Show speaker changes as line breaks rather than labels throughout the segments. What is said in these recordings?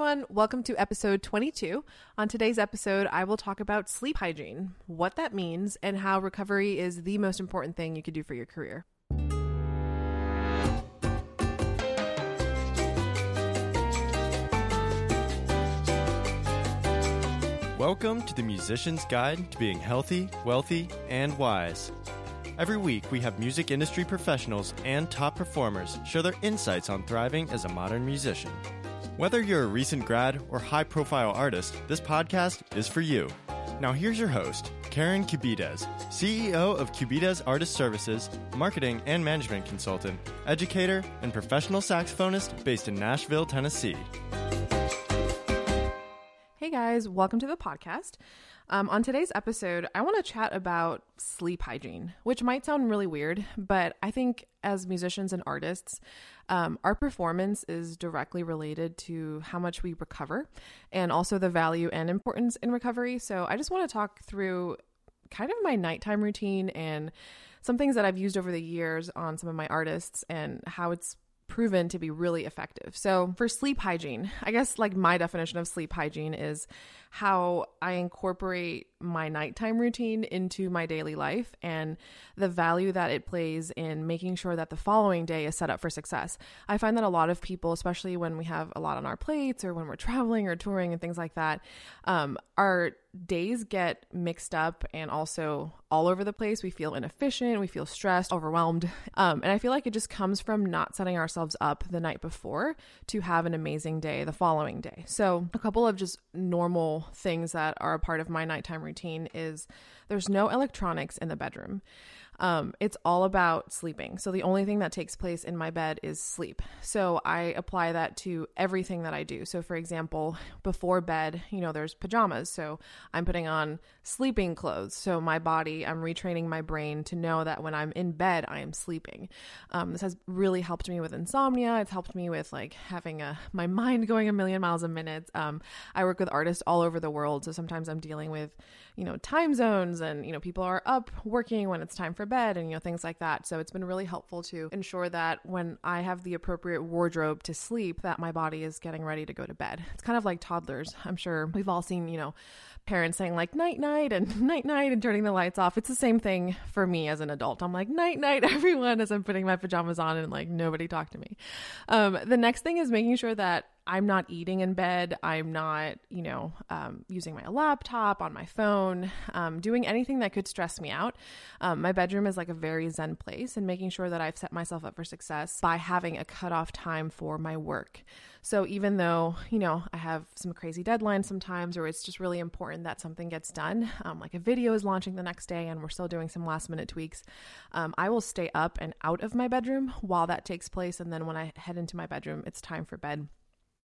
everyone. Welcome to episode 22. On today's episode, I will talk about sleep hygiene, what that means, and how recovery is the most important thing you could do for your career.
Welcome to the Musician's Guide to Being Healthy, Wealthy, and Wise. Every week, we have music industry professionals and top performers share their insights on thriving as a modern musician. Whether you're a recent grad or high profile artist, this podcast is for you. Now, here's your host, Karen Cubides, CEO of Cubides Artist Services, marketing and management consultant, educator, and professional saxophonist based in Nashville, Tennessee.
Hey guys, welcome to the podcast. Um, on today's episode, I want to chat about sleep hygiene, which might sound really weird, but I think as musicians and artists, um, our performance is directly related to how much we recover and also the value and importance in recovery. So I just want to talk through kind of my nighttime routine and some things that I've used over the years on some of my artists and how it's proven to be really effective. So, for sleep hygiene, I guess like my definition of sleep hygiene is how I incorporate my nighttime routine into my daily life and the value that it plays in making sure that the following day is set up for success. I find that a lot of people, especially when we have a lot on our plates or when we're traveling or touring and things like that, um, our days get mixed up and also all over the place. We feel inefficient, we feel stressed, overwhelmed. Um, and I feel like it just comes from not setting ourselves up the night before to have an amazing day the following day. So, a couple of just normal things that are a part of my nighttime routine is there's no electronics in the bedroom. Um, it's all about sleeping. So the only thing that takes place in my bed is sleep. So I apply that to everything that I do. So for example, before bed, you know, there's pajamas. So I'm putting on sleeping clothes. So my body, I'm retraining my brain to know that when I'm in bed, I am sleeping. Um, this has really helped me with insomnia. It's helped me with like having a my mind going a million miles a minute. Um, I work with artists all over the world, so sometimes I'm dealing with you know time zones and you know people are up working when it's time for bed and you know things like that. So it's been really helpful to ensure that when i have the appropriate wardrobe to sleep that my body is getting ready to go to bed. It's kind of like toddlers. I'm sure we've all seen you know parents saying like night night and night night and turning the lights off. It's the same thing for me as an adult. I'm like night night everyone as i'm putting my pajamas on and like nobody talk to me. Um, the next thing is making sure that I'm not eating in bed. I'm not, you know, um, using my laptop on my phone, um, doing anything that could stress me out. Um, my bedroom is like a very zen place, and making sure that I've set myself up for success by having a cutoff time for my work. So even though, you know, I have some crazy deadlines sometimes, or it's just really important that something gets done, um, like a video is launching the next day and we're still doing some last minute tweaks, um, I will stay up and out of my bedroom while that takes place. And then when I head into my bedroom, it's time for bed.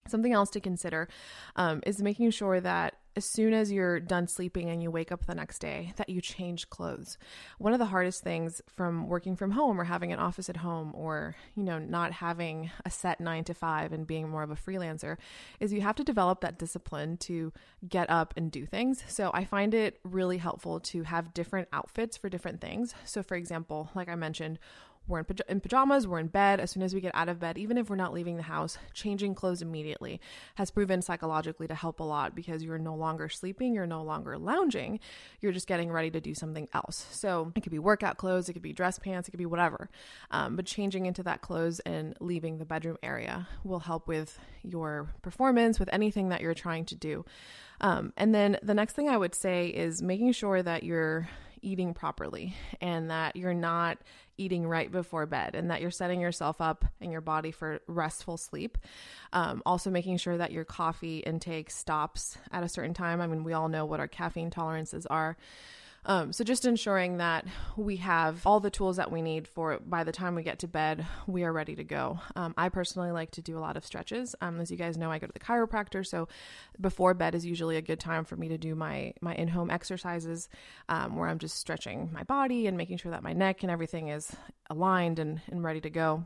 Something else to consider um, is making sure that as soon as you're done sleeping and you wake up the next day, that you change clothes. One of the hardest things from working from home or having an office at home or, you know, not having a set nine to five and being more of a freelancer is you have to develop that discipline to get up and do things. So I find it really helpful to have different outfits for different things. So, for example, like I mentioned, we're in, paj- in, pajamas, we're in bed. As soon as we get out of bed, even if we're not leaving the house, changing clothes immediately has proven psychologically to help a lot because you're no longer sleeping, you're no longer lounging, you're just getting ready to do something else. So it could be workout clothes, it could be dress pants, it could be whatever. Um, but changing into that clothes and leaving the bedroom area will help with your performance, with anything that you're trying to do. Um, and then the next thing I would say is making sure that you're eating properly and that you're not eating right before bed and that you're setting yourself up and your body for restful sleep. Um, also, making sure that your coffee intake stops at a certain time. I mean, we all know what our caffeine tolerances are. Um, so just ensuring that we have all the tools that we need for by the time we get to bed, we are ready to go. Um, I personally like to do a lot of stretches. Um, as you guys know, I go to the chiropractor, so before bed is usually a good time for me to do my my in home exercises, um, where I'm just stretching my body and making sure that my neck and everything is aligned and, and ready to go.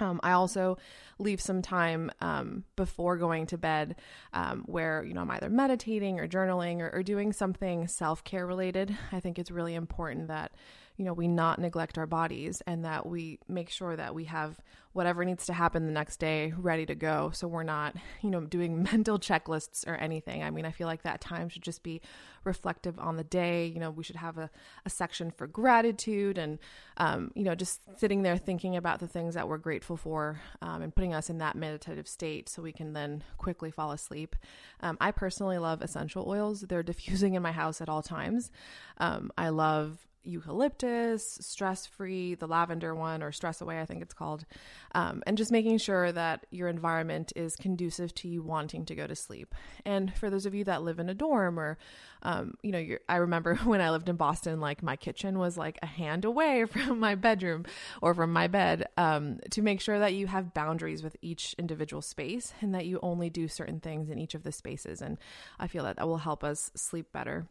Um, I also leave some time um, before going to bed um, where, you know, I'm either meditating or journaling or, or doing something self care related. I think it's really important that you know, we not neglect our bodies and that we make sure that we have whatever needs to happen the next day ready to go. So we're not, you know, doing mental checklists or anything. I mean, I feel like that time should just be reflective on the day. You know, we should have a, a section for gratitude and, um, you know, just sitting there thinking about the things that we're grateful for um, and putting us in that meditative state so we can then quickly fall asleep. Um, I personally love essential oils, they're diffusing in my house at all times. Um, I love eucalyptus, stress free, the lavender one, or stress away, I think it's called, um, and just making sure that your environment is conducive to you wanting to go to sleep. And for those of you that live in a dorm, or um, you know, I remember when I lived in Boston, like my kitchen was like a hand away from my bedroom or from my bed, um, to make sure that you have boundaries with each individual space and that you only do certain things in each of the spaces. And I feel that that will help us sleep better.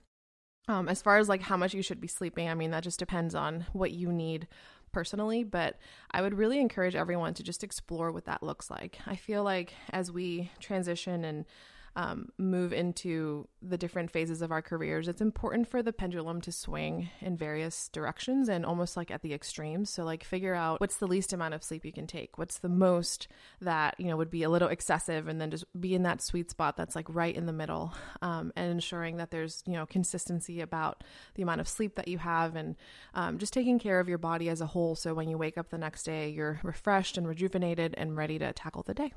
Um, as far as like how much you should be sleeping, I mean, that just depends on what you need personally, but I would really encourage everyone to just explore what that looks like. I feel like as we transition and um, move into the different phases of our careers, it's important for the pendulum to swing in various directions and almost like at the extremes. So, like, figure out what's the least amount of sleep you can take, what's the most that, you know, would be a little excessive, and then just be in that sweet spot that's like right in the middle um, and ensuring that there's, you know, consistency about the amount of sleep that you have and um, just taking care of your body as a whole. So, when you wake up the next day, you're refreshed and rejuvenated and ready to tackle the day.